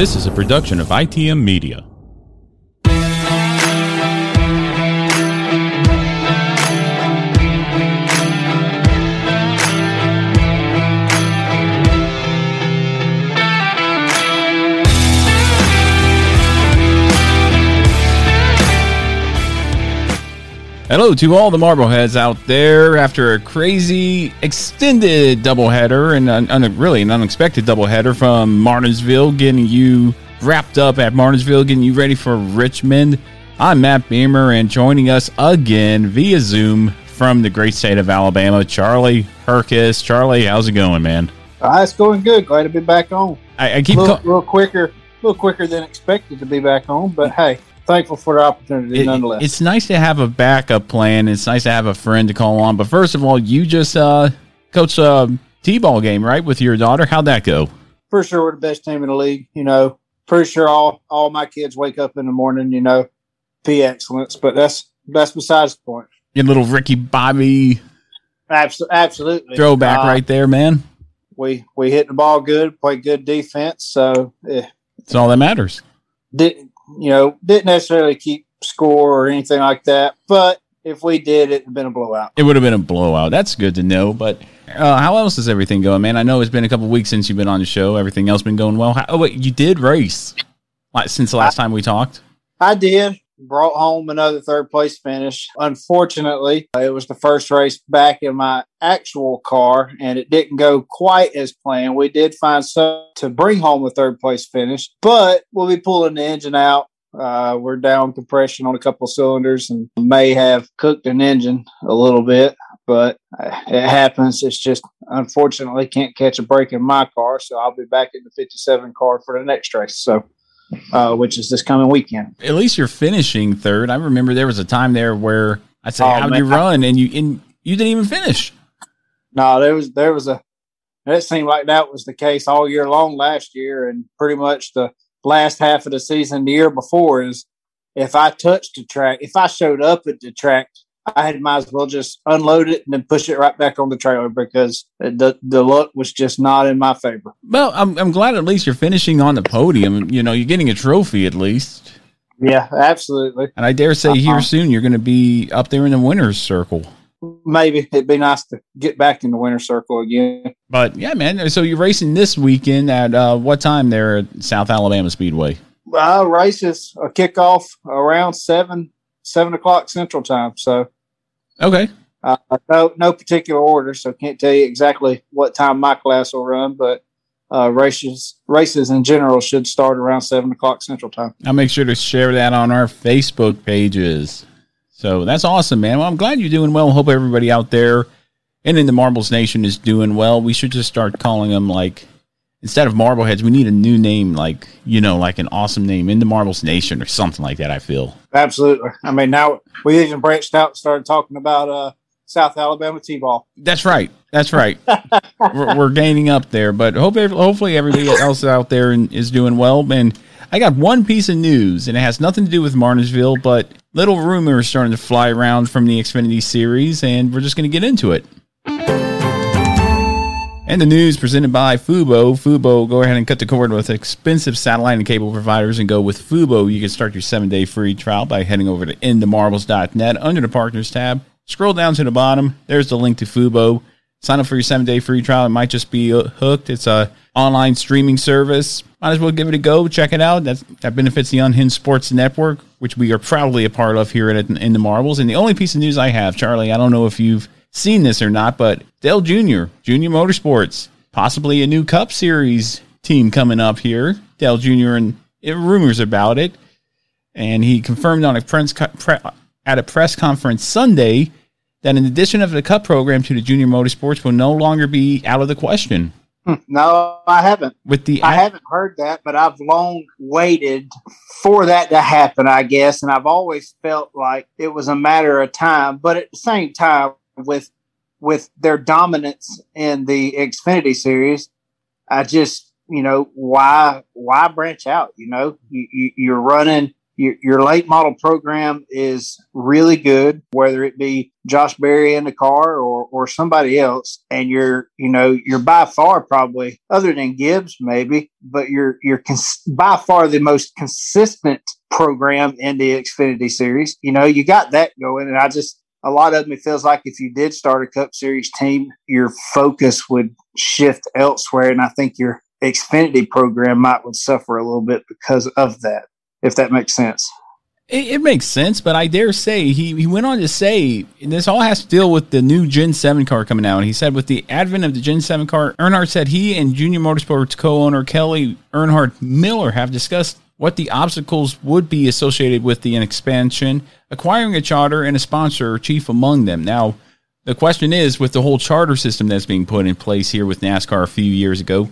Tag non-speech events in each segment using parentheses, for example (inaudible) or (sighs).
This is a production of ITM Media. Hello to all the Marbleheads out there after a crazy extended doubleheader and an, un, really an unexpected doubleheader from Martinsville, getting you wrapped up at Martinsville, getting you ready for Richmond. I'm Matt Beamer, and joining us again via Zoom from the great state of Alabama, Charlie Herkus. Charlie, how's it going, man? Uh, it's going good. Glad to be back on. I keep little, call- little quicker, a little quicker than expected to be back home, but hey, thankful for the opportunity It- nonetheless. It's nice to have a backup plan. It's nice to have a friend to call on. But first of all, you just uh, coached a t-ball game, right, with your daughter. How'd that go? for sure we're the best team in the league. You know, pretty sure all all my kids wake up in the morning. You know, be excellence, but that's that's besides the point. Your little Ricky Bobby Abso- absolutely throwback Uh, right there, man. We we hit the ball good, play good defense, so eh, That's all that matters. didn't you know didn't necessarily keep score or anything like that. But if we did, it'd have been a blowout. It would have been a blowout. That's good to know. But uh, how else is everything going, man? I know it's been a couple weeks since you've been on the show. Everything else been going well. How, oh wait, you did race like, since the last time we talked. I did. Brought home another third place finish. Unfortunately, it was the first race back in my actual car, and it didn't go quite as planned. We did find some to bring home a third place finish, but we'll be pulling the engine out. Uh, we're down compression on a couple cylinders and may have cooked an engine a little bit, but uh, it happens. It's just unfortunately can't catch a break in my car, so I'll be back in the 57 car for the next race. So, uh, which is this coming weekend. At least you're finishing third. I remember there was a time there where I said, Oh, "How'd you run?" and you and you didn't even finish. No, there was there was a it seemed like that was the case all year long last year, and pretty much the last half of the season the year before is if I touched the track, if I showed up at the track, I had might as well just unload it and then push it right back on the trailer because the the luck was just not in my favor. Well, I'm I'm glad at least you're finishing on the podium. You know, you're getting a trophy at least. Yeah, absolutely. And I dare say here Uh-huh. soon you're going to be up there in the winners circle. Maybe it'd be nice to get back in the winner's circle again. But yeah, man. So you're racing this weekend at uh, what time there at South Alabama Speedway? Uh, races a kickoff around seven seven o'clock Central Time. So Okay. Uh, no, no particular order, so can't tell you exactly what time my class will run. But uh, races races in general should start around seven o'clock Central Time. I'll make sure to share that on our Facebook pages. So that's awesome, man. Well, I'm glad you're doing well. Hope everybody out there and in the Marbles Nation is doing well. We should just start calling them like instead of Marbleheads, we need a new name, like you know, like an awesome name in the Marbles Nation or something like that. I feel absolutely. I mean, now we even branched out and started talking about uh, South Alabama T-ball. That's right. That's right. (laughs) we're, we're, gaining up there, but hope hopefully everybody else out there is doing well. And I got one piece of news, and it has nothing to do with Martinsville, but little rumors starting to fly around from the Xfinity series, and we're just going to get into it. And the news presented by Fubo. Fubo, go ahead and cut the cord with expensive satellite and cable providers and go with Fubo. You can start your seven day free trial by heading over to inthemarbles.net under the partners tab. Scroll down to the bottom. There's the link to Fubo. Sign up for your seven day free trial. It might just be uh, hooked. It's a online streaming service. Might as well give it a go. Check it out. That's, that benefits the Unhinged Sports Network, which we are proudly a part of here at In the Marbles. And the only piece of news I have, Charlie, I don't know if you've seen this or not, but Dale Jr., Junior Motorsports, possibly a new Cup Series team coming up here. Dale Jr. and it, rumors about it, and he confirmed on a press pre, at a press conference Sunday that in addition of the Cup program to the Junior Motorsports will no longer be out of the question. Hmm, no, I haven't. With the I haven't heard that, but I've long waited for that to happen, I guess, and I've always felt like it was a matter of time. But at the same time, with with their dominance in the Xfinity series, I just you know why why branch out? You know, you, you, you're running your, your late model program is really good, whether it be Josh Berry in the car or, or somebody else. And you're, you know, you're by far probably other than Gibbs, maybe, but you're, you're cons- by far the most consistent program in the Xfinity series. You know, you got that going. And I just, a lot of them, it feels like if you did start a Cup Series team, your focus would shift elsewhere. And I think your Xfinity program might would suffer a little bit because of that, if that makes sense. It, it, makes sense, but I dare say he, he went on to say this all has to deal with the new Gen 7 car coming out. He said, with the advent of the Gen 7 car, Earnhardt said he and Junior Motorsports co owner Kelly Earnhardt Miller have discussed what the obstacles would be associated with the expansion, acquiring a charter and a sponsor chief among them. Now, the question is with the whole charter system that's being put in place here with NASCAR a few years ago,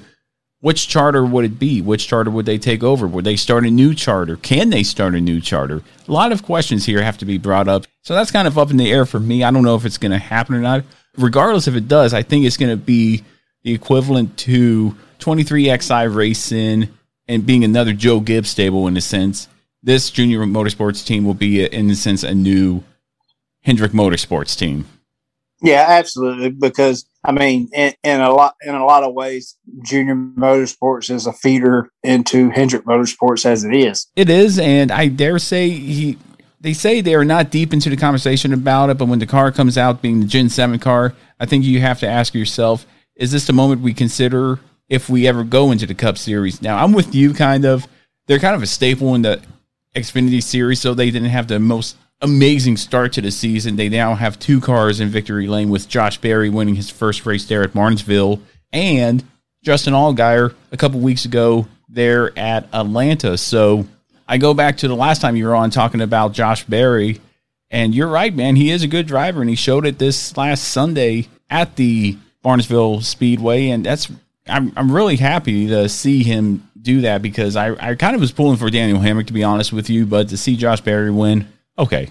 which charter would it be? Which charter would they take over? Would they start a new charter? Can they start a new charter? A lot of questions here have to be brought up. So that's kind of up in the air for me. I don't know if it's going to happen or not. Regardless if it does, I think it's going to be the equivalent to 23XI Racing and being another Joe Gibbs stable in a sense, this junior motorsports team will be, in a sense, a new Hendrick Motorsports team. Yeah, absolutely. Because I mean, in, in, a lot in a lot of ways, Junior Motorsports is a feeder into Hendrick Motorsports as it is. It is, and I dare say he. They say they are not deep into the conversation about it, but when the car comes out, being the Gen Seven car, I think you have to ask yourself: Is this the moment we consider if we ever go into the Cup Series. Now, I'm with you, kind of. They're kind of a staple in the Xfinity Series, so they didn't have the most amazing start to the season. They now have two cars in victory lane with Josh Berry winning his first race there at Martinsville and Justin Allgaier a couple weeks ago there at Atlanta. So I go back to the last time you were on talking about Josh Berry, and you're right, man. He is a good driver, and he showed it this last Sunday at the Martinsville Speedway, and that's I'm I'm really happy to see him do that because I, I kind of was pulling for Daniel Hemric to be honest with you, but to see Josh Berry win, okay.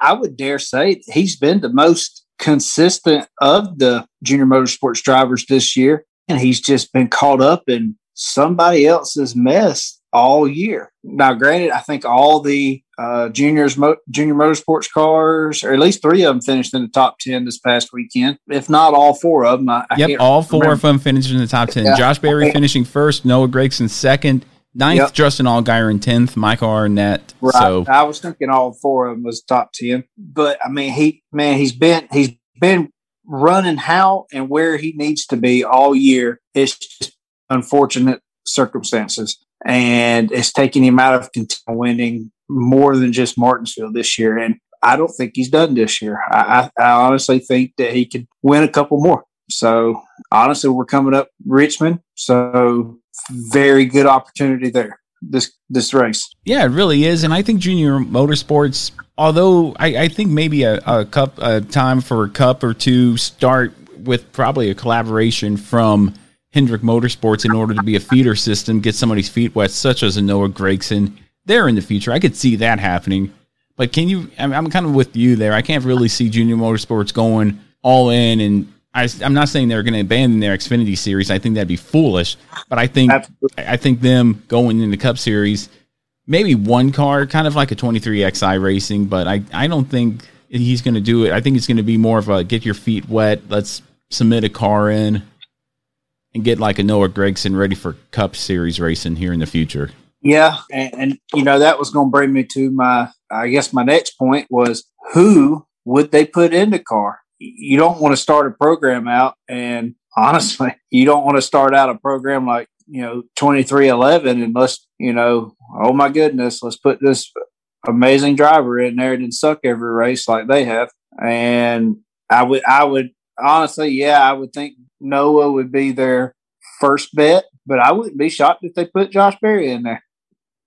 I would dare say he's been the most consistent of the junior motorsports drivers this year, and he's just been caught up in somebody else's mess all year. Now, granted, I think all the uh, juniors, mo- junior motorsports cars, or at least three of them, finished in the top ten this past weekend. If not all four of them, I, I yep, all four remember. of them finished in the top ten. Yeah. Josh Berry finishing first, Noah Gragson second, ninth, yep. Justin Allgaier in tenth, Michael Annett. Right, so I was thinking all four of them was top ten, but I mean, he man, he's been he's been running how and where he needs to be all year. It's just unfortunate circumstances and it's taking him out of winning more than just Martinsville this year. And I don't think he's done this year. I, I, honestly think that he could win a couple more. So honestly, we're coming up Richmond, So very good opportunity there. This this race. Yeah, it really is, and I think junior motorsports. Although I, I think maybe a, a cup a time for a cup or two start with probably a collaboration from Hendrick Motorsports in order to be a feeder system, get somebody's feet wet, such as a Noah Gragson. There in the future, I could see that happening. But can you? I'm, I'm kind of with you there. I can't really see Junior Motorsports going all in and I, I'm not saying they're going to abandon their Xfinity series. I think that'd be foolish. But I think Absolutely. I think them going in the Cup Series, maybe one car, kind of like a 23XI Racing. But I, I don't think he's going to do it. I think it's going to be more of a get your feet wet. Let's submit a car in and get like a Noah Gragson ready for Cup Series racing here in the future. Yeah, and, and you know that was going to bring me to my, I guess my next point was who would they put in the car? you don't want to start a program out and (laughs) honestly you don't want to start out a program like you know 23XI unless you know oh my goodness let's put this amazing driver in there and suck every race like they have. And i would i would honestly yeah i would think noah would be their first bet but i wouldn't be shocked if they put josh berry in there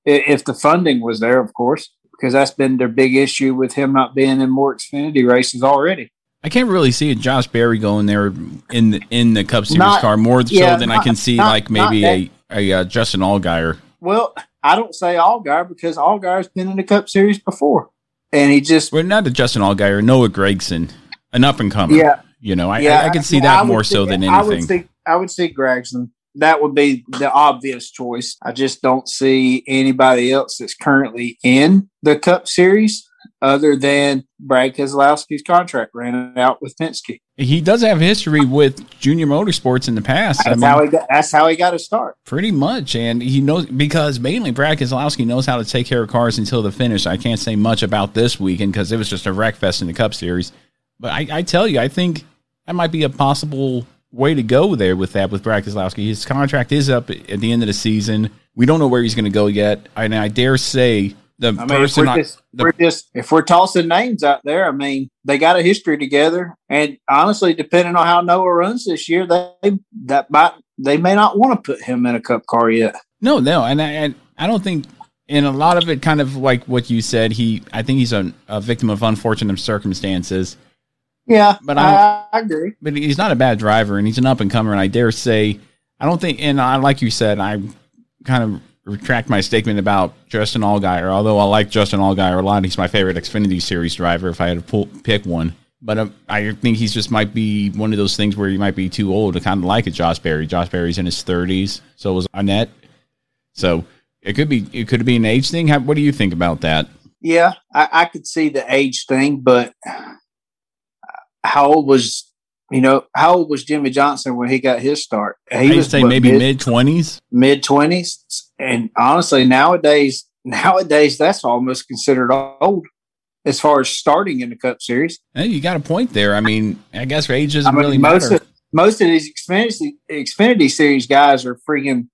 if the funding was there of course because that's been their big issue with him not being in more xfinity races already I can't really see a Josh Berry going there in the, in the Cup Series not, car more yeah, so than not, I can see not, like maybe a a uh, Justin Allgaier. Well, I don't say Allgaier because Allgaier's been in the Cup Series before, and he just well not the Justin Allgaier, Noah Gragson, an up and comer. Yeah, you know, I yeah, I, I can see that more so than anything. I would see I would see Gragson. That would be the obvious choice. I just don't see anybody else that's currently in the Cup Series other than Brad Keselowski's contract ran out with Penske. He does have history with Junior Motorsports in the past. That's I mean, how he got. That's how he got to start. Pretty much, and he knows because mainly Brad Keselowski knows how to take care of cars until the finish. I can't say much about this weekend because it was just a wreck fest in the Cup Series. But I, I tell you, I think that might be a possible way to go there with that with Brad Keselowski. His contract is up at the end of the season. We don't know where he's going to go yet, and I dare say the I mean, person. If we're, just, the, we're just if we're tossing names out there, I mean, they got a history together, and honestly, depending on how Noah runs this year, they that might they may not want to put him in a Cup car yet. No, no, and I, and I don't think. And a lot of it, kind of like what you said, he. I think he's a, a victim of unfortunate circumstances. Yeah, but I, I agree. But he's not a bad driver, and he's an up and comer. And I dare say, I don't think. And I, like you said, I kind of retract my statement about Justin Allgaier. Although I like Justin Allgaier a lot, he's my favorite Xfinity Series driver. If I had to pull, pick one, but um, I think he's just might be one of those things where he might be too old to kind of like a Josh Berry. Josh Berry's in his thirties, so was Annett. So it could be it could be an age thing. How, what do you think about that? Yeah, I, I could see the age thing, but how old was you know, how old was Jimmie Johnson when he got his start? He I'd was say maybe mid twenties. Mid twenties, and honestly, nowadays, (laughs) nowadays that's almost considered old as far as starting in the Cup Series. Hey, you got a point there. I mean, I guess age doesn't I mean, really most matter. Of, most of these Xfinity, Xfinity Series guys are freaking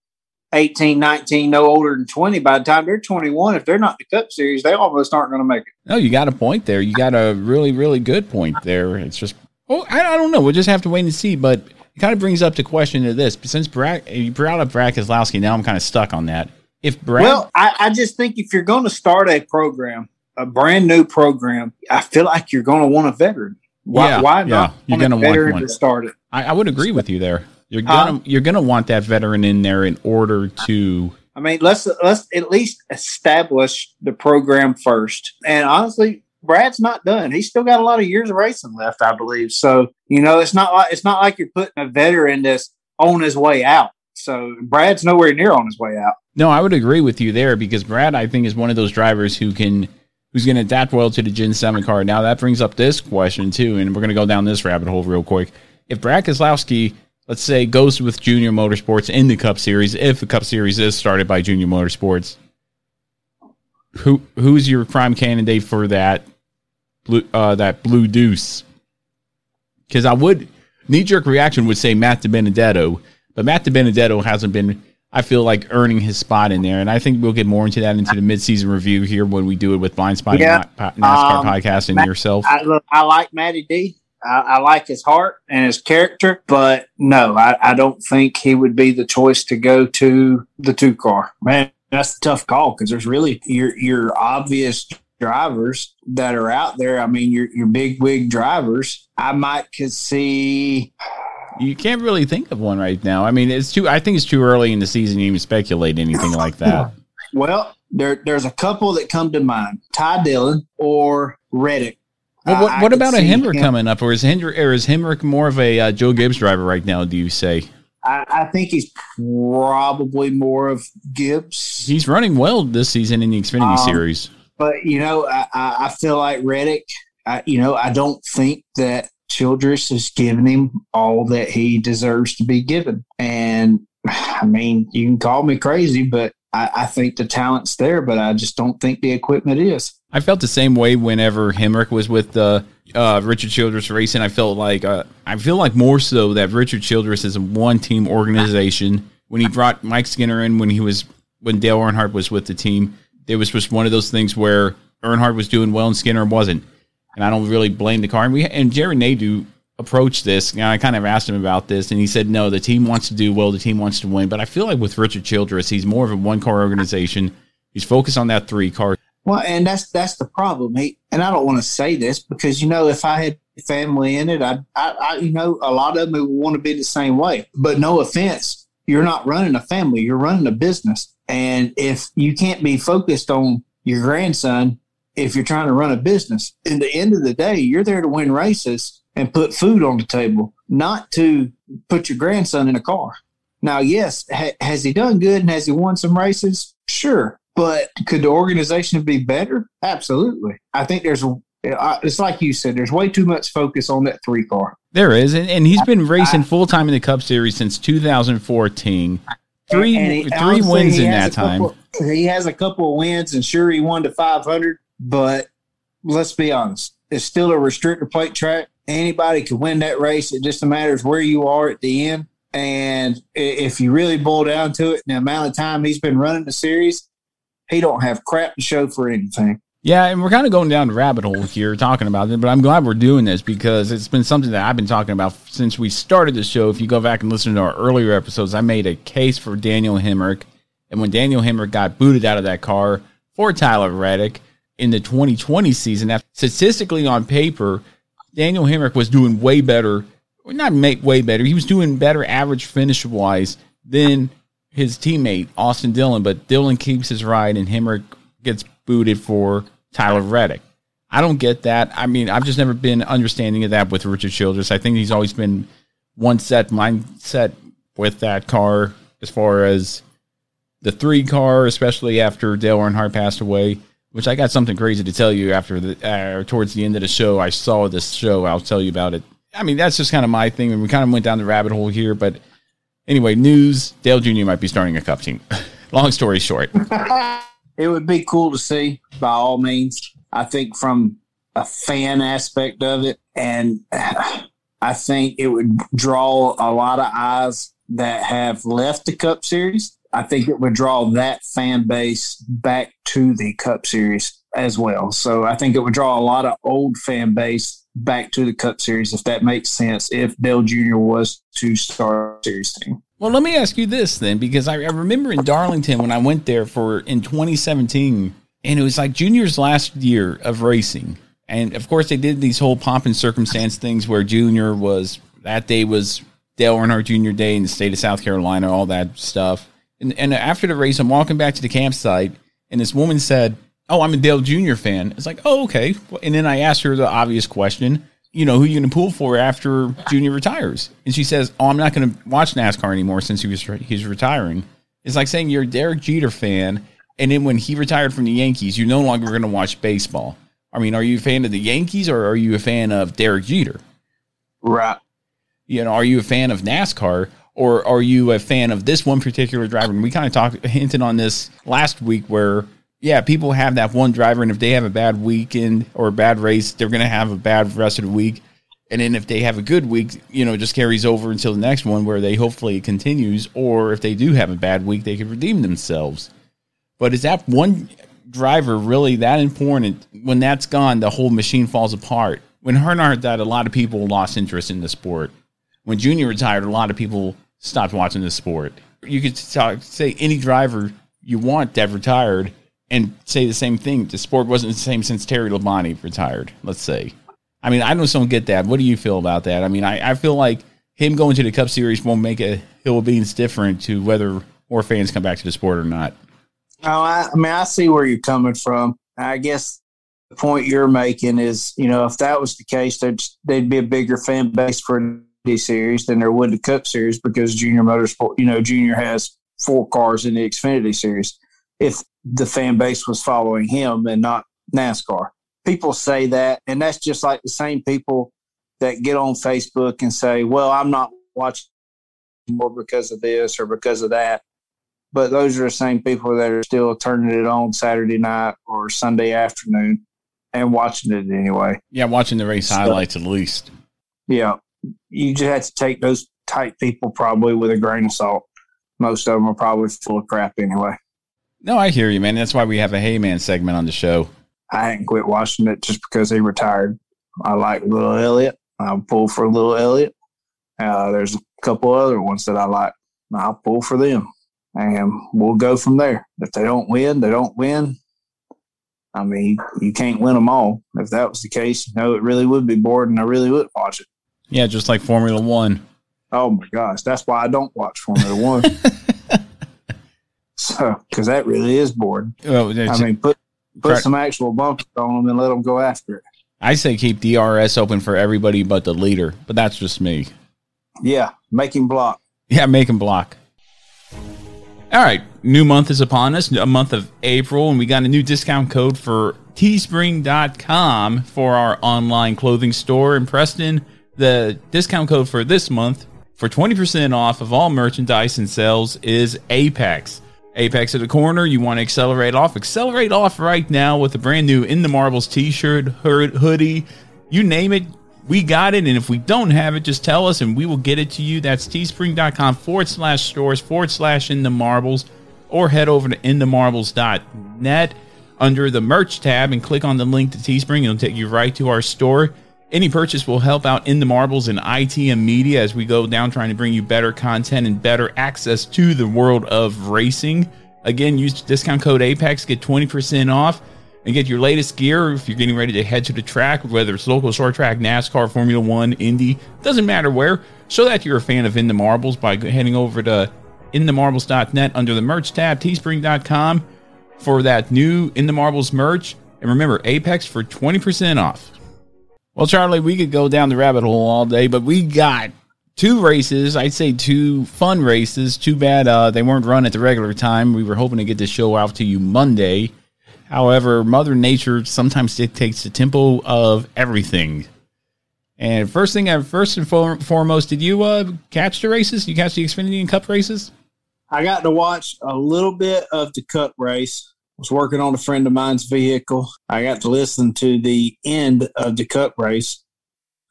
18, 19, no older than 20. By the time they're 21, if they're not the Cup Series, they almost aren't going to make it. No, you got a point there. You got a really, really good point there. It's just Oh, I, I don't know. We'll just have to wait and see. But it kind of brings up the question of this. Since Brad, you brought up Brad Keselowski, now I'm kind of stuck on that. If Brad, well, I, I just think if you're going to start a program, a brand new program, I feel like you're going to want a veteran. Why, yeah, why yeah, not you're going to want one to start it? I, I would agree with you there. You're gonna you're gonna want that veteran in there in order to. I mean, let's let's at least establish the program first. And honestly, Brad's not done. He's still got a lot of years of racing left, I believe. So you know, it's not like it's not like you're putting a veteran that's on his way out. So Brad's nowhere near on his way out. No, I would agree with you there because Brad, I think, is one of those drivers who can who's going to adapt well to the Gen Seven car. Now that brings up this question too, and we're going to go down this rabbit hole real quick. If Brad Keselowski, let's say, goes with Junior Motorsports in the Cup Series, if the Cup Series is started by Junior Motorsports, who who's your prime candidate for that blue uh, that blue deuce? Because I would knee jerk reaction would say Matt DiBenedetto, but Matt DiBenedetto hasn't been. I feel like earning his spot in there, and I think we'll get more into that into the midseason review here when we do it with Blind Spot yeah. NASCAR um, podcast and Matt, yourself. I, I like Matty D. I, I, like his heart and his character, but no, I, I, don't think he would be the choice to go to the two car. Man, that's a tough call because there's really your your obvious drivers that are out there. I mean, your your big wig drivers. I might could see. You can't really think of one right now. I mean, it's too. I think it's too early in the season to even speculate anything like that. (laughs) Well, there there's a couple that come to mind: Ty Dillon or Reddick. Well, what, what about a Hemric him. coming up, or is Hendrick or is Hemric more of a uh, Joe Gibbs driver right now? Do you say? I, I, think he's probably more of Gibbs. He's running well this season in the Xfinity um, Series. But you know, I, I feel like Reddick. I, you know, I don't think that Childress is giving him all that he deserves to be given. And I mean, you can call me crazy, but I, I think the talent's there, but I just don't think the equipment is. I felt the same way whenever Hemric was with the uh, Richard Childress racing. I felt like uh, I feel like more so that Richard Childress is a one team organization. When he brought Mike Skinner in, when he was when Dale Earnhardt was with the team, it was just one of those things where Earnhardt was doing well and Skinner wasn't, and I don't really blame the car. And we and Jerry Nadeau approached this. Know, I kind of asked him about this, and he said, "No, the team wants to do well. The team wants to win." But I feel like with Richard Childress, he's more of a one car organization. He's focused on that three car. Well, and that's that's the problem. He and I don't want to say this because you know if I had family in it, I, I, I you know a lot of them would want to be the same way. But no offense, you're not running a family; you're running a business. And if you can't be focused on your grandson, if you're trying to run a business, in the end of the day, you're there to win races and put food on the table, not to put your grandson in a car. Now, yes, ha- has he done good and has he won some races? Sure. But could the organization be better? Absolutely. I think there's it's like you said, there's way too much focus on that three car. There is, and, and he's been racing full time in the Cup Series since 2014. Three he, three wins in that time. Couple, he has a couple of wins, and sure, he won to 500. But let's be honest, it's still a restrictor plate track. Anybody can win that race. It just matters where you are at the end. And if you really boil down to it, the amount of time he's been running the series, he don't have crap to show for anything. Yeah, and we're kind of going down rabbit hole here talking about it, but I'm glad we're doing this because it's been something that I've been talking about since we started the show. If you go back and listen to our earlier episodes, I made a case for Daniel Hemric. And when Daniel Hemric got booted out of that car for Tyler Reddick in the 2020 season, statistically on paper, Daniel Hemric was doing way better, or Not make way better. He was doing better average finish wise than his teammate Austin Dillon, but Dillon keeps his ride and Hemric gets booted for Tyler Reddick. I don't get that. I mean, I've just never been understanding of that with Richard Childress. I think he's always been one set mindset with that car as far as the three car, especially after Dale Earnhardt passed away. Which I got something crazy to tell you after the uh, towards the end of the show. I saw this show. I'll tell you about it. I mean, that's just kind of my thing, and we kind of went down the rabbit hole here. But Anyway, news: Dale Jr. might be starting a Cup team. (laughs) Long story short, it would be cool to see by all means. I think from a fan aspect of it, and (sighs) I think it would draw a lot of eyes that have left the Cup Series. I think it would draw that fan base back to the Cup Series as well. So I think it would draw a lot of old fan base back to the Cup Series, if that makes sense, if Dale Jr. was to start series team. Well, let me ask you this then, because I, I remember in Darlington when I went there for in 2017, and it was like Junior's last year of racing. And of course, they did these whole pomp and circumstance things where Junior was that day was Dale Earnhardt Jr. Day in the state of South Carolina, all that stuff. And, and after the race, I'm walking back to the campsite, and this woman said, oh, I'm a Dale Jr. fan. It's like, oh, okay. And then I asked her the obvious question, you know, who you going to pull for after Junior retires? And she says, oh, I'm not going to watch NASCAR anymore since he was he's retiring. It's like saying you're a Derek Jeter fan, and then when he retired from the Yankees, you're no longer going to watch baseball. I mean, are you a fan of the Yankees or are you a fan of Derek Jeter? Right. You know, are you a fan of NASCAR or are you a fan of this one particular driver? And we kind of talked hinted on this last week where yeah, people have that one driver, and if they have a bad weekend or a bad race, they're going to have a bad rest of the week. And then if they have a good week, you know, just carries over until the next one where they hopefully it continues. Or if they do have a bad week, they can redeem themselves. But is that one driver really that important? When that's gone, the whole machine falls apart. when Earnhardt died, a lot of people lost interest in the sport. When Junior retired, a lot of people stopped watching the sport. You could talk, say any driver you want that retired and say the same thing. The sport wasn't the same since Terry Labonte retired, let's say. I mean, I know some get that. What do you feel about that? I mean, I, I feel like him going to the Cup Series won't make a hill of beans different to whether more fans come back to the sport or not. Oh, I, I mean, I see where you're coming from. I guess the point you're making is, you know, if that was the case, there'd, there'd be a bigger fan base for the series than there would the Cup Series because Junior Motorsport, you know, Junior has four cars in the Xfinity Series. If the fan base was following him and not NASCAR, people say that, and that's just like the same people that get on Facebook and say, "Well, I'm not watching more because of this or because of that." But those are the same people that are still turning it on Saturday night or Sunday afternoon and watching it anyway. Yeah, watching the race so, highlights at least. Yeah, you just have to take those type people probably with a grain of salt. Most of them are probably full of crap anyway. No, I hear you, man. That's why we have a Hey Man segment on the show. I hadn't quit watching it just because he retired. I like Little Elliott. I'll pull for Little Elliott. Uh, there's a couple other ones that I like. I'll pull for them, and we'll go from there. If they don't win, they don't win. I mean, you can't win them all. If that was the case, you know, it really would be boring. I really would watch it. Yeah, just like Formula One. Oh my gosh, that's why I don't watch Formula One. (laughs) so, because that really is boring. Well, I mean, put put some actual bumpers on them and let them go after it. I say keep DRS open for everybody but the leader, but that's just me. Yeah, make him block. Yeah, make him block. All right, new month is upon us, a month of April, and we got a new discount code for teespring.com for our online clothing store in Preston. The discount code for this month for 20% off of all merchandise and sales is Apex. Apex at the corner, you want to accelerate off? Accelerate off right now with a brand new In the Marbles t shirt, hoodie, you name it, we got it. And if we don't have it, just tell us and we will get it to you. That's teespring.com forward slash stores forward slash in the marbles or head over to inthemarbles.net under the merch tab and click on the link to Teespring. It'll take you right to our store. Any purchase will help out in the marbles and IT and media as we go down trying to bring you better content and better access to the world of racing. Again, use discount code APEX, get 20% off, and get your latest gear if you're getting ready to head to the track, whether it's local short track, NASCAR, Formula One, Indy, doesn't matter where. Show that you're a fan of In the Marbles by heading over to inthemarbles.net under the merch tab, teespring.com for that new In the Marbles merch. And remember, Apex for 20% off. Well, Charlie, we could go down the rabbit hole all day, but we got two races. I'd say two fun races. Too bad uh, they weren't run at the regular time. We were hoping to get this show out to you Monday. However, Mother Nature sometimes dictates the tempo of everything. And first thing, uh, first and foremost, did you uh, catch the races? Did you catch the Xfinity and Cup races? I got to watch a little bit of the Cup race was working on a friend of mine's vehicle. I got to listen to the end of the cup race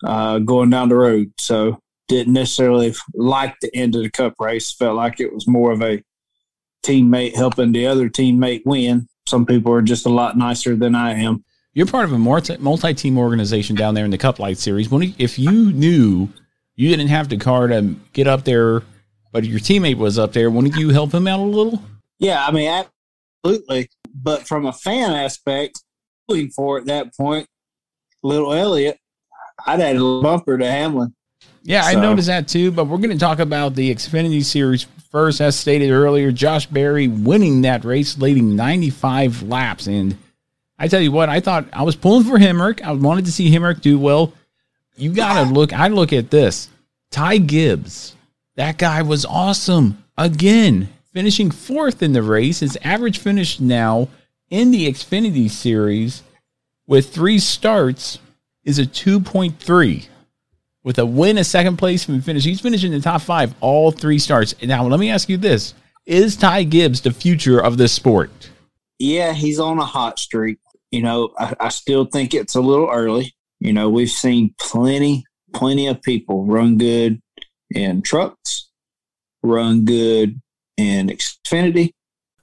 uh, going down the road. So didn't necessarily like the end of the cup race. Felt like it was more of a teammate helping the other teammate win. Some people are just a lot nicer than I am. You're part of a multi-team organization down there in the Cup Light Series. When if you knew you didn't have the car to get up there, but your teammate was up there, wouldn't you help him out a little? Yeah, I mean, absolutely. But from a fan aspect, pulling for at that point, little Elliott, I'd add a bumper to Hamlin. Yeah, so. I noticed that too. But we're going to talk about the Xfinity Series first. As stated earlier, Josh Berry winning that race, leading 95 laps. And I tell you what, I thought I was pulling for Hemric. I wanted to see Hemric do well. You got to look. I look at this. Ty Gibbs, that guy was awesome again finishing fourth in the race. His average finish now in the Xfinity Series with three starts is a 2.3. With a win, a second place and finish. He's finishing in the top five all three starts. Now, let me ask you this Is Ty Gibbs the future of this sport? Yeah, he's on a hot streak. You know, I, I still think it's a little early. You know, we've seen plenty, plenty of people run good in trucks, run good in Xfinity,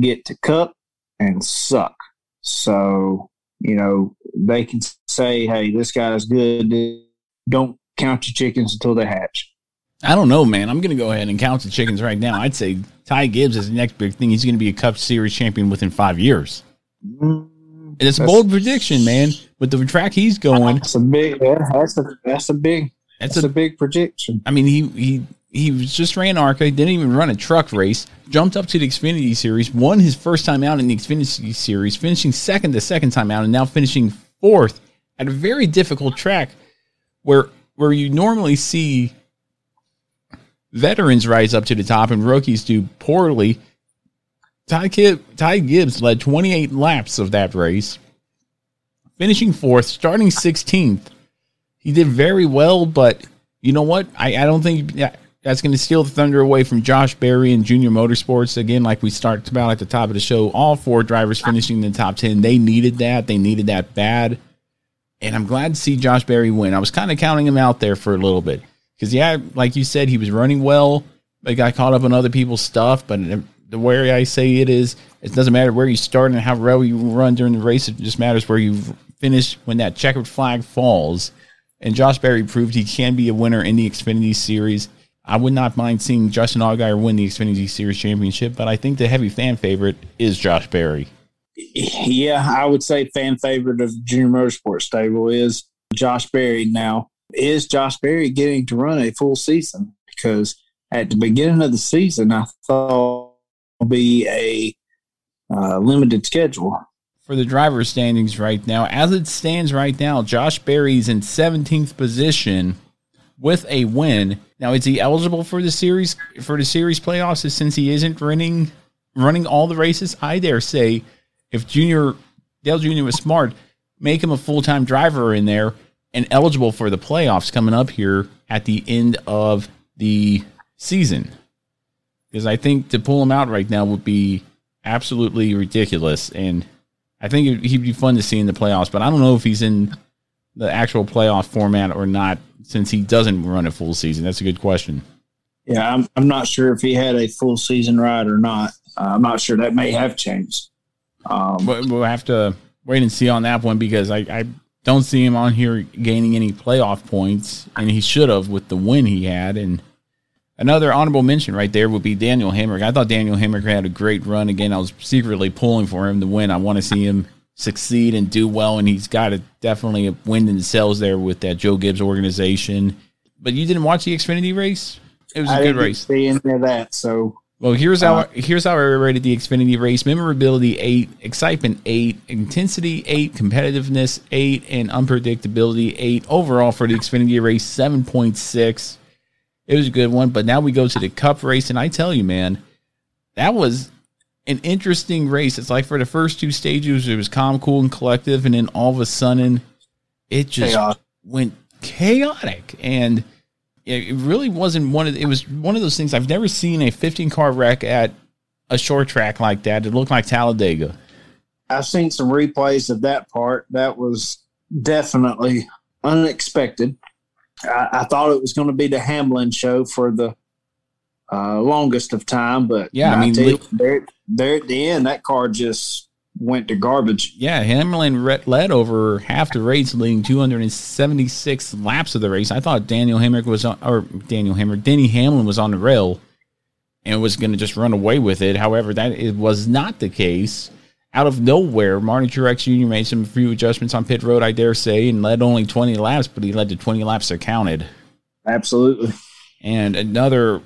Get to cup and suck. So, you know, they can say, hey, this guy's good. Don't count your chickens until they hatch. I don't know, man. I'm going to go ahead and count the chickens right now. I'd say Ty Gibbs is the next big thing. He's going to be a Cup Series champion within five years. Mm, And it's a bold prediction, man. With the track he's going, That's a big, yeah, that's a, that's a big, that's that's a a big projection. I mean, he he he was just ran ARCA, He didn't even run a truck race, jumped up to the Xfinity Series, won his first time out in the Xfinity Series, finishing second the second time out, and now finishing fourth at a very difficult track where where you normally see veterans rise up to the top and rookies do poorly. Ty, Kib, Ty Gibbs led 28 laps of that race, finishing fourth, starting 16th. He did very well, but you know what? I, I don't think that- that's going to steal the thunder away from Josh Berry and Junior Motorsports. Again, like we started about at the top of the show, all four drivers finishing in the top 10. They needed that. They needed that bad. And I'm glad to see Josh Berry win. I was kind of counting him out there for a little bit. Because, yeah, like you said, he was running well. But got caught up on other people's stuff. But the way I say it is, it doesn't matter where you start and how well you run during the race. It just matters where you finish when that checkered flag falls. And Josh Berry proved he can be a winner in the Xfinity Series. I would not mind seeing Justin Allgaier win the Xfinity Series championship, but I think the heavy fan favorite is Josh Berry. Yeah, I would say fan favorite of the Junior Motorsports stable is Josh Berry. Now, is Josh Berry getting to run a full season? Because at the beginning of the season, I thought it would be a uh, limited schedule. For the driver standings right now, as it stands right now, Josh Berry's in 17th position with a win. Now, is he eligible for the series for the series playoffs since he isn't running running all the races? I dare say if Junior Dale Jr. was smart, make him a full time driver in there and eligible for the playoffs coming up here at the end of the season. Because I think to pull him out right now would be absolutely ridiculous. And I think he'd be fun to see in the playoffs, but I don't know if he's in the actual playoff format or not since he doesn't run a full season. That's a good question. Yeah, I'm, I'm not sure if he had a full season ride or not. Uh, I'm not sure. That may have changed. Um, But we'll have to wait and see on that one because I, I don't see him on here gaining any playoff points, and he should have with the win he had. And another honorable mention right there would be Daniel Hemric. I thought Daniel Hemric had a great run. Again, I was secretly pulling for him to win. I want to see him succeed and do well, and he's got a, definitely a wind in the sails there with that Joe Gibbs organization. But you didn't watch the Xfinity race? It was a I good race. see any of that. So Well, here's how Uh, here's how I rated the Xfinity race: memorability eight, excitement eight, intensity eight, competitiveness eight, and unpredictability eight. Overall for the Xfinity race, seven point six. It was a good one, but now we go to the Cup race, and I tell you, man, that was an interesting race. It's like for the first two stages, it was calm, cool, and collective, and then all of a sudden, it just Chaos. went chaotic and it really wasn't one of it was one of those things I've never seen a 15 car wreck at a short track like that. It looked like Talladega. I've seen some replays of that part. That was definitely unexpected. I, I thought it was going to be the Hamlin show for the uh, longest of time, but Yeah, I mean, li- there at the end, that car just went to garbage. Yeah, Hamlin re- led over half the race, leading 276 laps of the race. I thought Daniel Hemric was on, or Daniel Hemric, Denny Hamlin was on the rail and was going to just run away with it. However, that it was not the case. Out of nowhere, Marty Truex Jr. made some few adjustments on pit road, I dare say, and led only 20 laps, but he led to 20 laps that counted. Absolutely. And another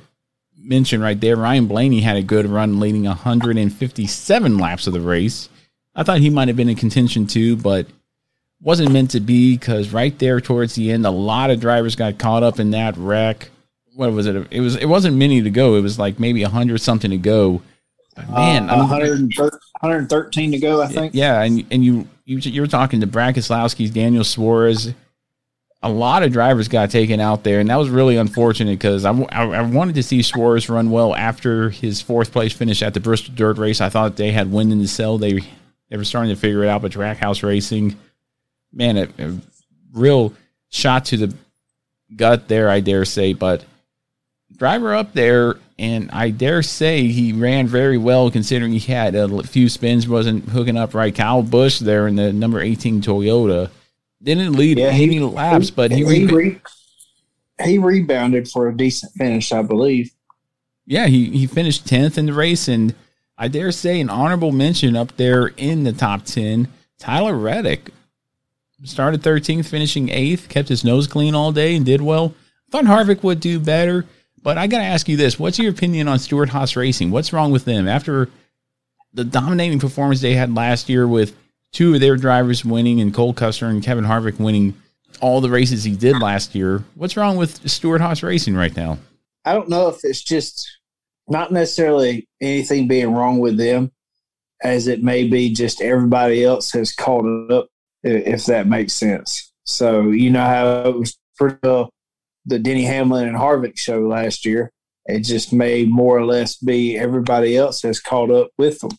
mention right there, Ryan Blaney had a good run, leading 157 laps of the race. I thought he might have been in contention too, but wasn't meant to be because right there towards the end, a lot of drivers got caught up in that wreck. What was it? It was. It wasn't many to go. It was like maybe hundred something to go. Man, uh, I mean- 113 113 to go, I think. Yeah, and and you you you were talking to Brad Bratislawski's Daniel Suarez. A lot of drivers got taken out there, and that was really unfortunate because I, I, I wanted to see Suarez run well after his fourth place finish at the Bristol Dirt Race. I thought they had wind in the cell. They they were starting to figure it out, but Trackhouse Racing, man, a, a real shot to the gut there, I dare say. But driver up there, and I dare say he ran very well considering he had a few spins, wasn't hooking up right. Kyle Busch there in the number 18 Toyota didn't lead Yeah, any he- laps, but he, he, re- he rebounded for a decent finish, I believe. yeah he he finished 10th in the race, and I dare say an honorable mention up there in the top 10. Tyler Reddick started 13th, finishing 8th, kept his nose clean all day and did well. Thought Harvick would do better, but I got to ask you this: What's your opinion on Stewart-Haas Racing? What's wrong with them after the dominating performance they had last year with two of their drivers winning and Cole Custer and Kevin Harvick winning all the races he did last year? What's wrong with Stewart-Haas Racing right now? I don't know if it's just not necessarily anything being wrong with them, as it may be just everybody else has caught up, if that makes sense. So you know how it was for the, the Denny Hamlin and Harvick show last year. It just may more or less be everybody else has caught up with them.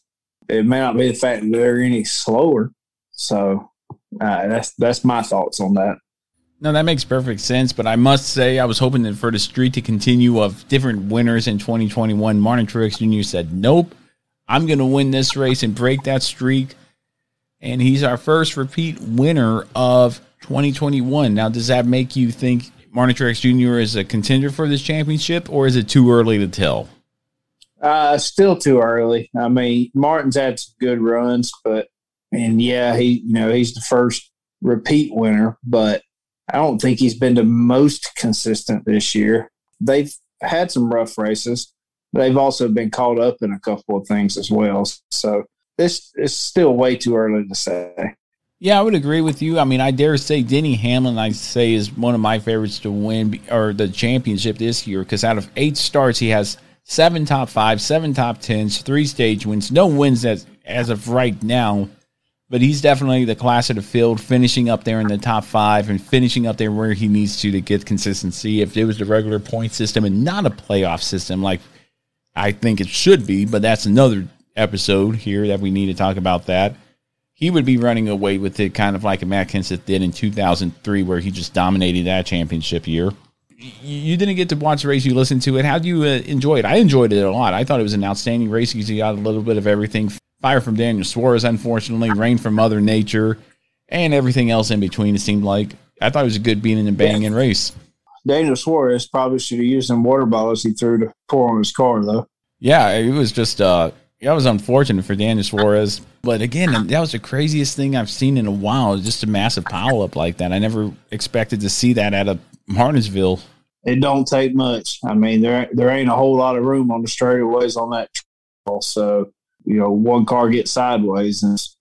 It may not be the fact that they're any slower. So uh, that's that's my thoughts on that. No, that makes perfect sense. But I must say, I was hoping that for the streak to continue of different winners in 2021. Martin Truex Jr. said, "Nope, I'm going to win this race and break that streak." And he's our first repeat winner of 2021. Now, does that make you think Martin Truex Jr. is a contender for this championship, or is it too early to tell? Uh, still too early. I mean, Martin's had some good runs, but and yeah, he you know he's the first repeat winner, but I don't think he's been the most consistent this year. They've had some rough races. They've also been caught up in a couple of things as well. So this is still way too early to say. Yeah, I would agree with you. I mean, I dare say Denny Hamlin, I say, is one of my favorites to win or the championship this year because out of eight starts, he has seven top five, seven top tens, three stage wins, no wins as as of right now. But he's definitely the class of the field, finishing up there in the top five and finishing up there where he needs to to get consistency. If it was the regular point system and not a playoff system like I think it should be, but that's another episode here that we need to talk about that he would be running away with it kind of like Matt Kenseth did in 2003, where he just dominated that championship year. You didn't get to watch the race, you listened to it. How do you uh, enjoy it? I enjoyed it a lot. I thought it was an outstanding race because you got a little bit of everything fire from Daniel Suarez, unfortunately, rain from Mother Nature, and everything else in between. It seemed like I thought it was a good beating and banging race. Daniel Suarez probably should have used some water bottles he threw to pour on his car, though. Yeah, it was just uh that was unfortunate for Daniel Suarez. But again, that was the craziest thing I've seen in a while. Just a massive pile up like that. I never expected to see that out of Martinsville. It don't take much. I mean, there there ain't a whole lot of room on the straightaways on that trail. So, you know, one car gets sideways and it's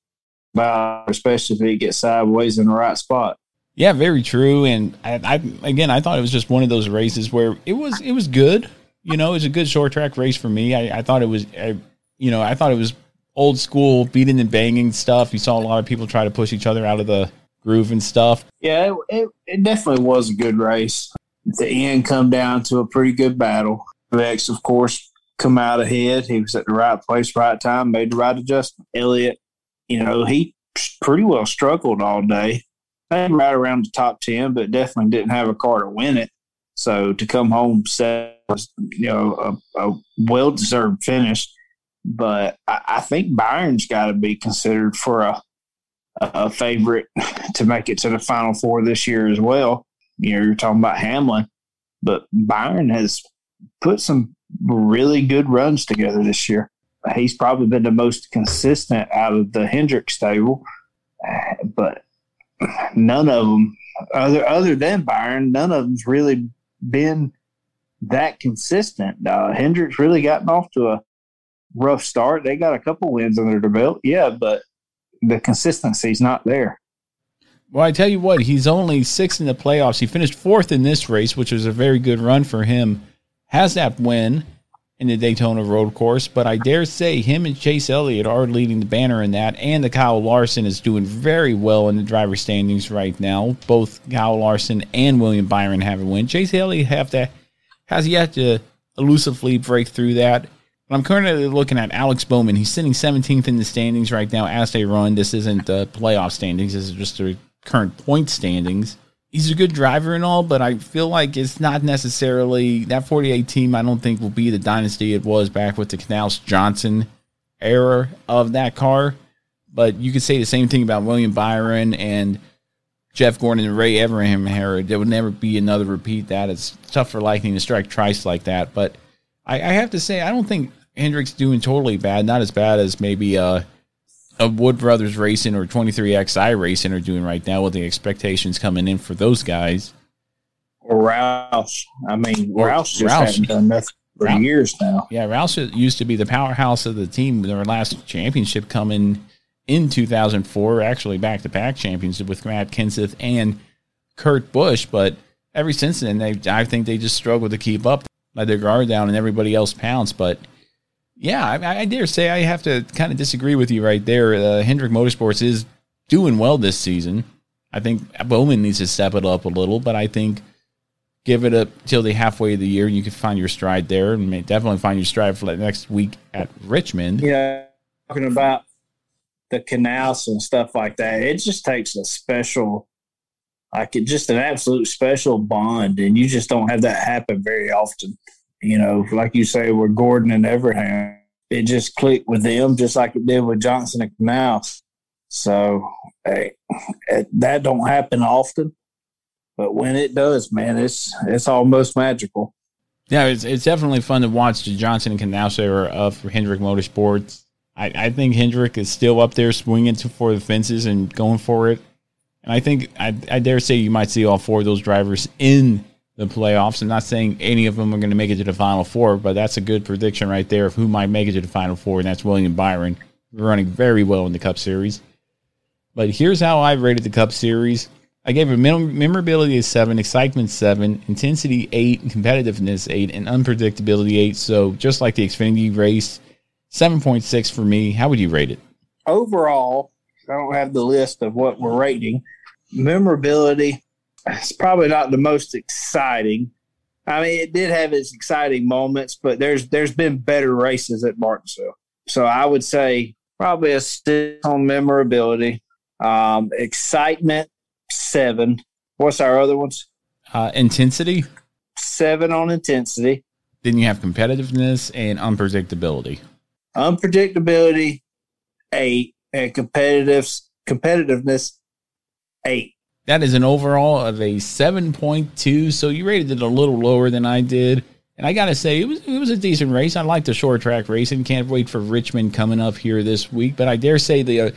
about especially if it gets sideways in the right spot. Yeah, very true. And I, I again, I thought it was just one of those races where it was it was good. You know, it was a good short track race for me. I, I thought it was, I, you know, I thought it was old school beating and banging stuff. You saw a lot of people try to push each other out of the groove and stuff. Yeah, it, it, it definitely was a good race. At the end, come down to a pretty good battle. Vex, of course, come out ahead. He was at the right place, right time, made the right adjustment. Elliott, you know, he pretty well struggled all day. Maybe right around the top ten, but definitely didn't have a car to win it. So to come home set was, you know, a, a well deserved finish. But I, I think Byron's got to be considered for a a favorite to make it to the final four this year as well. You know, you're talking about Hamlin, but Byron has put some really good runs together this year. He's probably been the most consistent out of the Hendrick stable, but none of them, other other than Byron, none of them's really been that consistent. Uh, Hendrick's really gotten off to a rough start. They got a couple wins under their belt, yeah, but the consistency's not there. Well, I tell you what, he's only sixth in the playoffs. He finished fourth in this race, which was a very good run for him. Has that win, in the Daytona road course, but I dare say him and Chase Elliott are leading the banner in that, and the Kyle Larson is doing very well in the driver standings right now. Both Kyle Larson and William Byron have a win. Chase Elliott have to has yet to elusively break through that. But I'm currently looking at Alex Bowman. He's sitting 17th in the standings right now as they run. This isn't the playoff standings. This is just the current point standings he's a good driver and all, but I feel like it's not necessarily that 48 team. I don't think will be the dynasty it was back with the Knaus Johnson era of that car. But you could say the same thing about William Byron and Jeff Gordon and Ray Evernham era. There would never be another repeat that. It's tough for Lightning to strike twice like that. But I, I have to say, I don't think Hendrick's doing totally bad. Not as bad as maybe uh, of Wood Brothers Racing or 23XI Racing are doing right now with the expectations coming in for those guys. Or Roush. I mean, or Roush just Roush. hasn't done nothing for Roush. years now. Yeah, Roush used to be the powerhouse of the team. Their last championship coming in 2004, actually back to back championship with Matt Kenseth and Kurt Busch. But ever since then, they I think they just struggle to keep up, let their guard down, and everybody else pounce. But yeah, I, I, dare say I have to kind of disagree with you right there. Uh, Hendrick Motorsports is doing well this season. I think Bowman needs to step it up a little, but I think give it up till the halfway of the year. You can find your stride there, and definitely find your stride for the next week at Richmond. Yeah, talking about the canals and stuff like that. It just takes a special, like just an absolute special bond, and you just don't have that happen very often you know, like you say, with Gordon and Evernham, it just clicked with them just like it did with Johnson and Knaus. So hey, that don't happen often, but when it does, man, it's it's almost magical. Yeah, it's it's definitely fun to watch the Johnson and Knaus era of Hendrick Motorsports. I, I think Hendrick is still up there swinging to, for the fences and going for it. And I think I, I dare say you might see all four of those drivers in the playoffs. I'm not saying any of them are going to make it to the Final Four, but that's a good prediction right there of who might make it to the Final Four, and that's William Byron, running very well in the Cup Series. But here's how I rated the Cup Series. I gave it memorability of seven, excitement seven, intensity eight, competitiveness eight, and unpredictability eight. So just like the Xfinity race, seven point six for me. How would you rate it? Overall, I don't have the list of what we're rating. Memorability, it's probably not the most exciting. I mean, it did have its exciting moments, but there's there's been better races at Martinsville. So I would say probably a stick on memorability, um, excitement seven. What's our other ones? Uh, intensity seven on intensity. Then you have competitiveness and unpredictability. Unpredictability eight and competitive competitiveness eight. That is an overall of a 7.2. So you rated it a little lower than I did. And I got to say, it was, it was a decent race. I like the short track racing. Can't wait for Richmond coming up here this week. But I dare say the uh,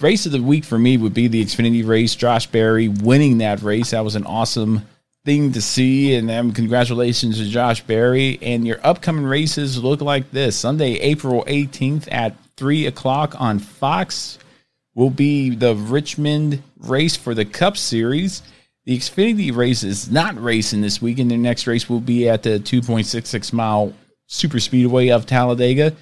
race of the week for me would be the Xfinity race. Josh Berry winning that race. That was an awesome thing to see. And um, congratulations to Josh Berry. And your upcoming races look like this Sunday, April 18th at 3 o'clock on Fox will be the Richmond race for the Cup Series. The Xfinity race is not racing this weekend. Their next race will be at the 2.66 mile super speedway of Talladega.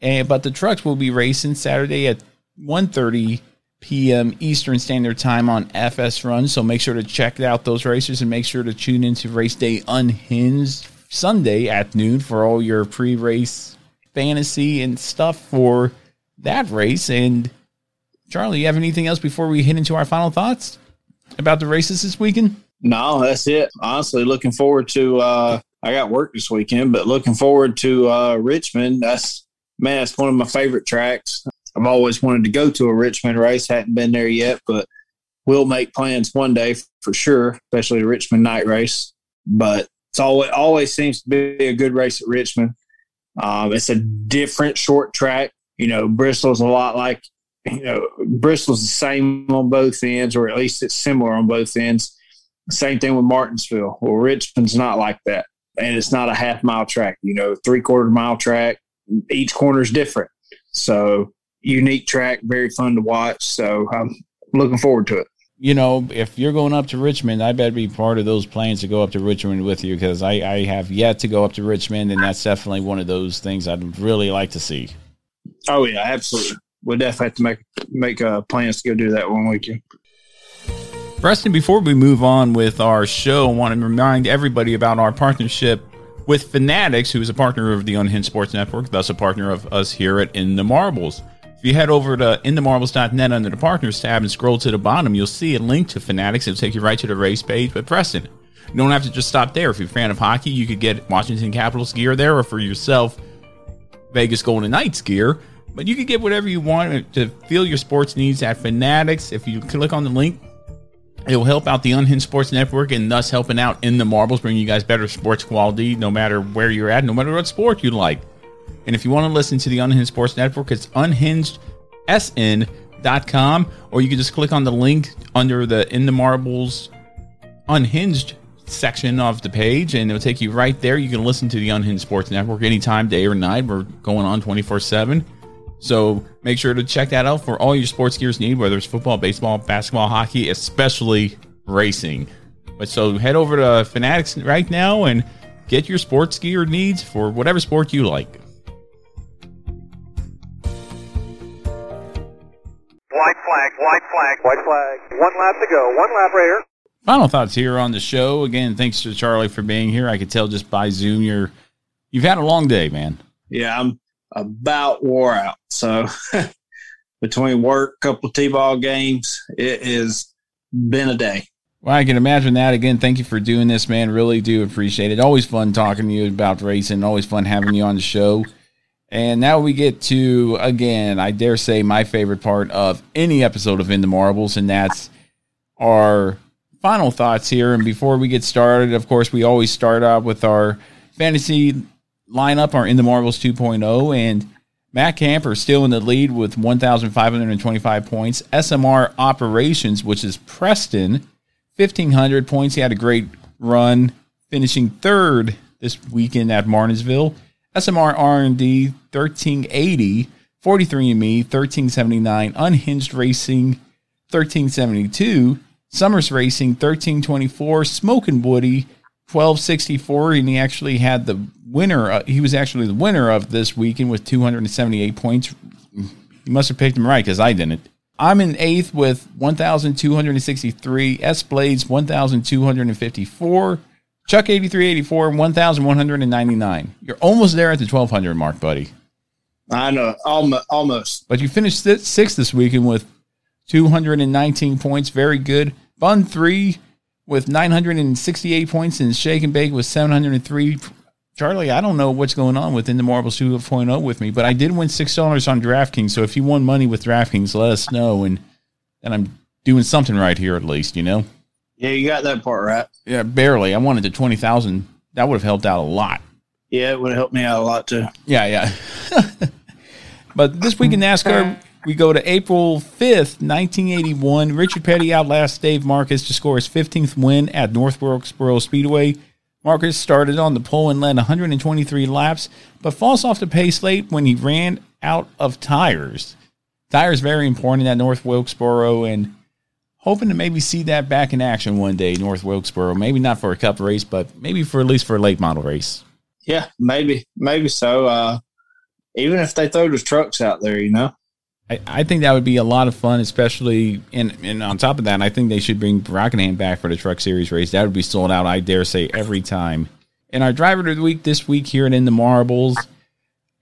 And but the trucks will be racing Saturday at 1:30 p.m. Eastern Standard Time on FS1. So make sure to check out those races and make sure to tune into Race Day Unhinged Sunday at noon for all your pre-race fantasy and stuff for that race. And Charlie, you have anything else before we hit into our final thoughts about the races this weekend? No, that's it. Honestly, looking forward to. uh I got work this weekend, but looking forward to uh Richmond. That's man, that's one of my favorite tracks. I've always wanted to go to a Richmond race. Hadn't been there yet, but we'll make plans one day for sure, especially the Richmond night race. But it's always always seems to be a good race at Richmond. Um, it's a different short track. You know, Bristol's a lot like you know, Bristol's the same on both ends, or at least it's similar on both ends. Same thing with Martinsville. Well, Richmond's not like that. And it's not a half mile track, you know, three quarter mile track. Each corner is different. So, unique track, very fun to watch. So, I'm looking forward to it. you know, if you're going up to Richmond, I better be part of those plans to go up to Richmond with you because I, I have yet to go up to Richmond, and that's definitely one of those things I'd really like to see. Oh yeah, absolutely. We'll definitely have to make make uh, plans to go do that one weekend. Preston, before we move on with our show, I want to remind everybody about our partnership with Fanatics, who is a partner of the Unhinged Sports Network, thus a partner of us here at In the Marbles. If you head over to inthemarbles.net under the partners tab and scroll to the bottom, you'll see a link to Fanatics. It'll take you right to the race page. But Preston, you don't have to just stop there. If you're a fan of hockey, you could get Washington Capitals gear there, or for yourself, Vegas Golden Knights gear. But you can get whatever you want to fill your sports needs at Fanatics. If you click on the link, it will help out the Unhinged Sports Network and thus helping out in the marbles, bringing you guys better sports quality no matter where you're at, no matter what sport you like. And if you want to listen to the Unhinged Sports Network, it's unhingedsn.com, or you can just click on the link under the In the Marbles Unhinged section of the page, and it'll take you right there. You can listen to the Unhinged Sports Network anytime, day or night. We're going on 24 7. So make sure to check that out for all your sports gears need, whether it's football, baseball, basketball, hockey, especially racing. But so head over to Fanatics right now and get your sports gear needs for whatever sport you like. White flag, white flag, white flag. One lap to go. One lap, Raider. Final thoughts here on the show. Again, thanks to Charlie for being here. I could tell just by Zoom you're you've had a long day, man. Yeah, I'm about wore out. So (laughs) between work, couple T-ball games, it has been a day. Well, I can imagine that. Again, thank you for doing this, man. Really do appreciate it. Always fun talking to you about racing. Always fun having you on the show. And now we get to, again, I dare say my favorite part of any episode of In the Marbles, and that's our final thoughts here. And before we get started, of course, we always start out with our fantasy lineup, are In the Marbles 2.0. And Matt Camper still in the lead with 1,525 points. SMR Operations, which is Preston, 1,500 points. He had a great run, finishing third this weekend at Martinsville. SMR R&D 1380, 43 and Me 1379, Unhinged Racing 1372, Summers Racing 1324, Smoking Woody 1264, and he actually had the winner. Uh, he was actually the winner of this weekend with 278 points. You must have picked him right because I didn't. I'm in eighth with 1,263. S Blades 1,254. Chuck 8384, 1,199. You're almost there at the 1,200 mark, buddy. I know, almost. But you finished sixth this weekend with 219 points. Very good. Fun three with 968 points and Shake and Bake with 703. Charlie, I don't know what's going on within the Marbles 2.0 with me, but I did win $6 on DraftKings. So if you won money with DraftKings, let us know. And, and I'm doing something right here at least, you know? Yeah, you got that part right. Yeah, barely. I wanted to 20,000. That would have helped out a lot. Yeah, it would have helped me out a lot too. Yeah, yeah. (laughs) but this week in NASCAR, we go to April 5th, 1981. Richard Petty outlasts Dave Marcis to score his 15th win at North Wilkesboro Speedway. Marcus started on the pole and led 123 laps, but falls off the pace late when he ran out of tires. Tires very important at North Wilkesboro, and hoping to maybe see that back in action one day, North Wilkesboro. Maybe not for a cup race, but maybe for at least for a late model race. Yeah, maybe, maybe so. Uh, even if they throw the trucks out there, you know. I, I think that would be a lot of fun, especially and and on top of that, I think they should bring Rockingham back for the Truck Series race. That would be sold out, I dare say, every time. And our driver of the week this week here at In the Marbles,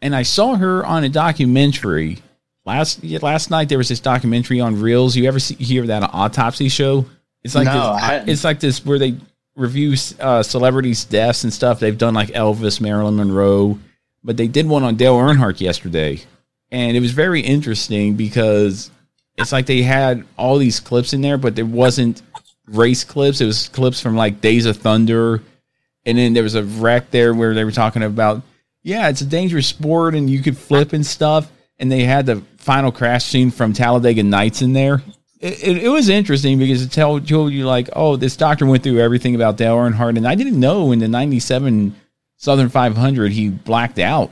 and I saw her on a documentary last last night. There was this documentary on Reelz. You ever see, hear that autopsy show? It's like no, this, it's like this where they review uh, celebrities' deaths and stuff. They've done like Elvis, Marilyn Monroe, but they did one on Dale Earnhardt yesterday and it was very interesting because it's like they had all these clips in there, but there wasn't race clips. It was clips from like Days of Thunder, and then there was a wreck there where they were talking about, yeah, it's a dangerous sport and you could flip and stuff. And they had the final crash scene from Talladega Nights in there. It, it, it was interesting because it told, told you like, oh, this doctor went through everything about Dale Earnhardt, and I didn't know in the '97 Southern 500 he blacked out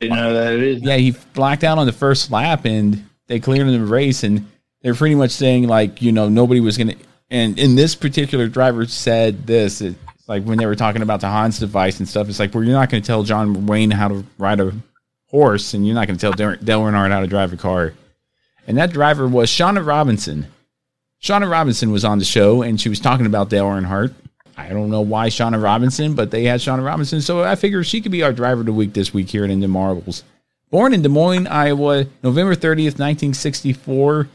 you know that it is. Yeah, he blacked out on the first lap, and they cleared him the race, and they're pretty much saying like you know nobody was gonna. And in this particular driver said this. Like when they were talking about the HANS device and stuff. It's like, well, you're not going to tell John Wayne how to ride a horse, and you're not going to tell Dale Dale Earnhardt how to drive a car. And that driver was Shauna Robinson. Shauna Robinson was on the show, and she was talking about Dale Earnhardt. I don't know why Shauna Robinson, but they had Shauna Robinson, so I figured she could be our driver of the week this week here at Into Marbles. Born in Des Moines, Iowa, November 30th, 1964,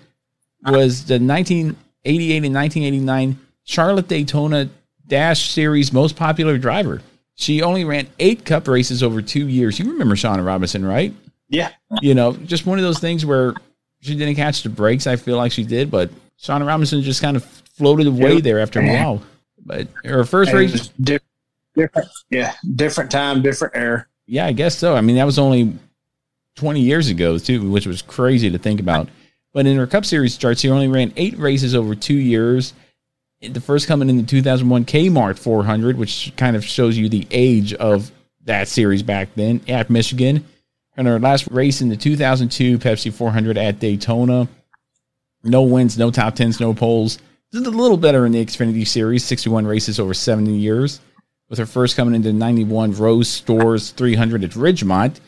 was the 1988 and 1989 Charlotte Daytona Dash Series most popular driver. She only ran eight cup races over two years. You remember Shauna Robinson, right? Yeah. You know, just one of those things where she didn't catch the breaks. I feel like she did, but Shauna Robinson just kind of floated away there after a while. But her first race, it's different. Yeah, different time, different era. yeah, I guess so. I mean, that was only 20 years ago, too, which was crazy to think about. But in her Cup Series starts, she only ran eight races over two years. The first coming in the 2001 Kmart 400, which kind of shows you the age of that series back then at Michigan. And her last race in the 2002 Pepsi 400 at Daytona. No wins, no top tens, no poles. Did a little better in the Xfinity Series, 61 races over 70 years. With her first coming into 91 Rose Stores 300 at Rougemont.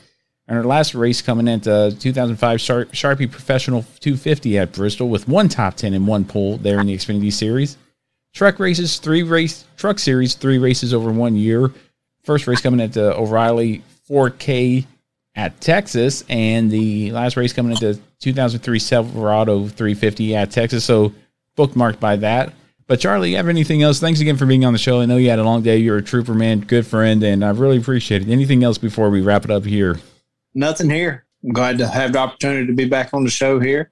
And her last race coming into 2005 Shar- Sharpie Professional 250 at Bristol with one top 10 and one pole there in the Xfinity Series. Truck races, three race truck series, three races over one year. First race coming at the O'Reilly 4K at Texas, and the last race coming into 2003 Silverado 350 at Texas. So bookmarked by that. But Charlie, you have anything else? Thanks again for being on the show. I know you had a long day. You're a trooper, man, good friend, and I really appreciate it. Anything else before we wrap it up here? Nothing here. I'm glad to have the opportunity to be back on the show here.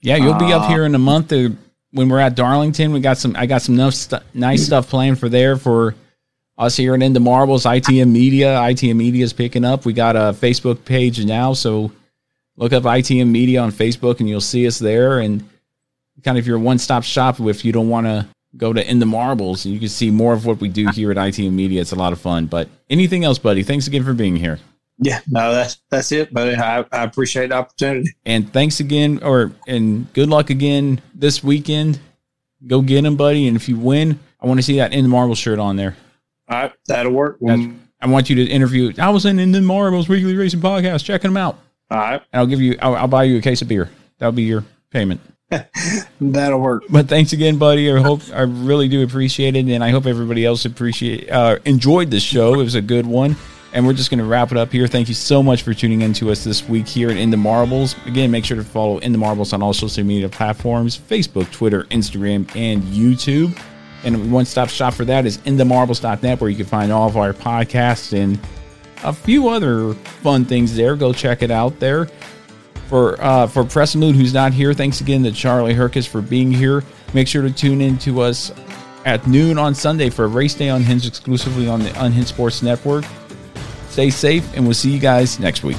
Yeah, you'll be up Uh, here in a month uh, when we're at Darlington. We got some. I got some nice, nice stuff planned for there for us here at Into Marbles. ITM Media. ITM Media is picking up. We got a Facebook page now, so look up ITM Media on Facebook and you'll see us there. And kind of your one stop shop if you don't want to go to In the Marbles. and You can see more of what we do here at ITM Media. It's a lot of fun. But anything else, buddy? Thanks again for being here. Yeah, no, that's that's it, buddy. I, I appreciate the opportunity. And thanks again, or and good luck again this weekend. Go get him, buddy. And if you win, I want to see that in the marble shirt on there. All right, that'll work. That's- I want you to interview. I was in the Marbles Weekly Racing Podcast. Checking them out. All right, And I'll give you. I'll, I'll buy you a case of beer. That'll be your payment. (laughs) that'll work. But thanks again, buddy. I hope I really do appreciate it, and I hope everybody else appreciate uh, enjoyed the show. It was a good one, and we're just going to wrap it up here. Thank you so much for tuning in to us this week here at In the Marbles. Again, make sure to follow In the Marbles on all social media platforms: Facebook, Twitter, Instagram, and YouTube. And one stop shop for that is inthemarbles.net, where you can find all of our podcasts and a few other fun things there. Go check it out there for uh, for Preston Lude, who's not here. Thanks again to Charlie Herkus for being here. Make sure to tune in to us at noon on Sunday for race day unhinged exclusively on the Unhinged Sports Network. Stay safe, and we'll see you guys next week.